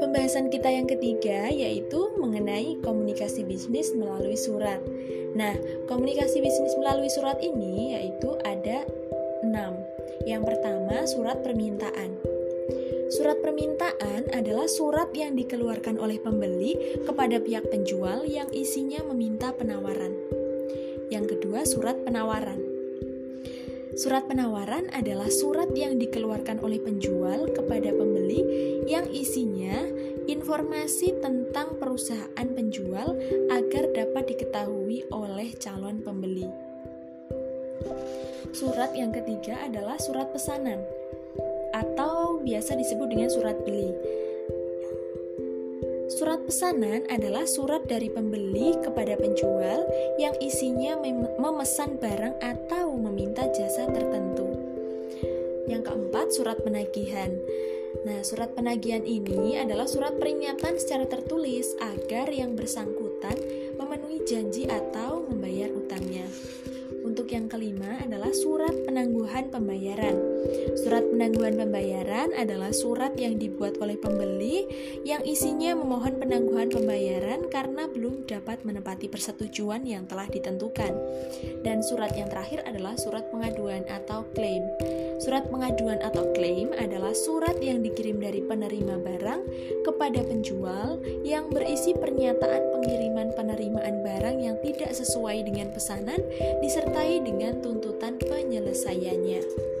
Pembahasan kita yang ketiga yaitu mengenai komunikasi bisnis melalui surat. Nah, komunikasi bisnis melalui surat ini yaitu ada enam. Yang pertama, surat permintaan. Surat permintaan adalah surat yang dikeluarkan oleh pembeli kepada pihak penjual yang isinya meminta penawaran. Yang kedua, surat penawaran. Surat penawaran adalah surat yang dikeluarkan oleh penjual kepada pembeli yang isinya informasi tentang perusahaan penjual agar dapat diketahui oleh calon pembeli. Surat yang ketiga adalah surat pesanan atau biasa disebut dengan surat beli. Surat pesanan adalah surat dari pembeli kepada penjual yang isinya memesan barang atau meminta jasa. Yang keempat, surat penagihan. Nah, surat penagihan ini adalah surat peringatan secara tertulis agar yang bersangkutan memenuhi janji atau membayar utangnya. Untuk yang kelima adalah surat penangguhan pembayaran. Surat penangguhan pembayaran adalah surat yang dibuat oleh pembeli yang isinya memohon penangguhan pembayaran karena belum dapat menepati persetujuan yang telah ditentukan. Dan surat yang terakhir adalah surat pengaduan atau klaim. Surat pengaduan atau klaim adalah surat yang dikirim dari penerima barang kepada penjual yang berisi pernyataan pengiriman penerimaan barang yang tidak sesuai dengan pesanan disertai dengan tuntutan penyelesaiannya.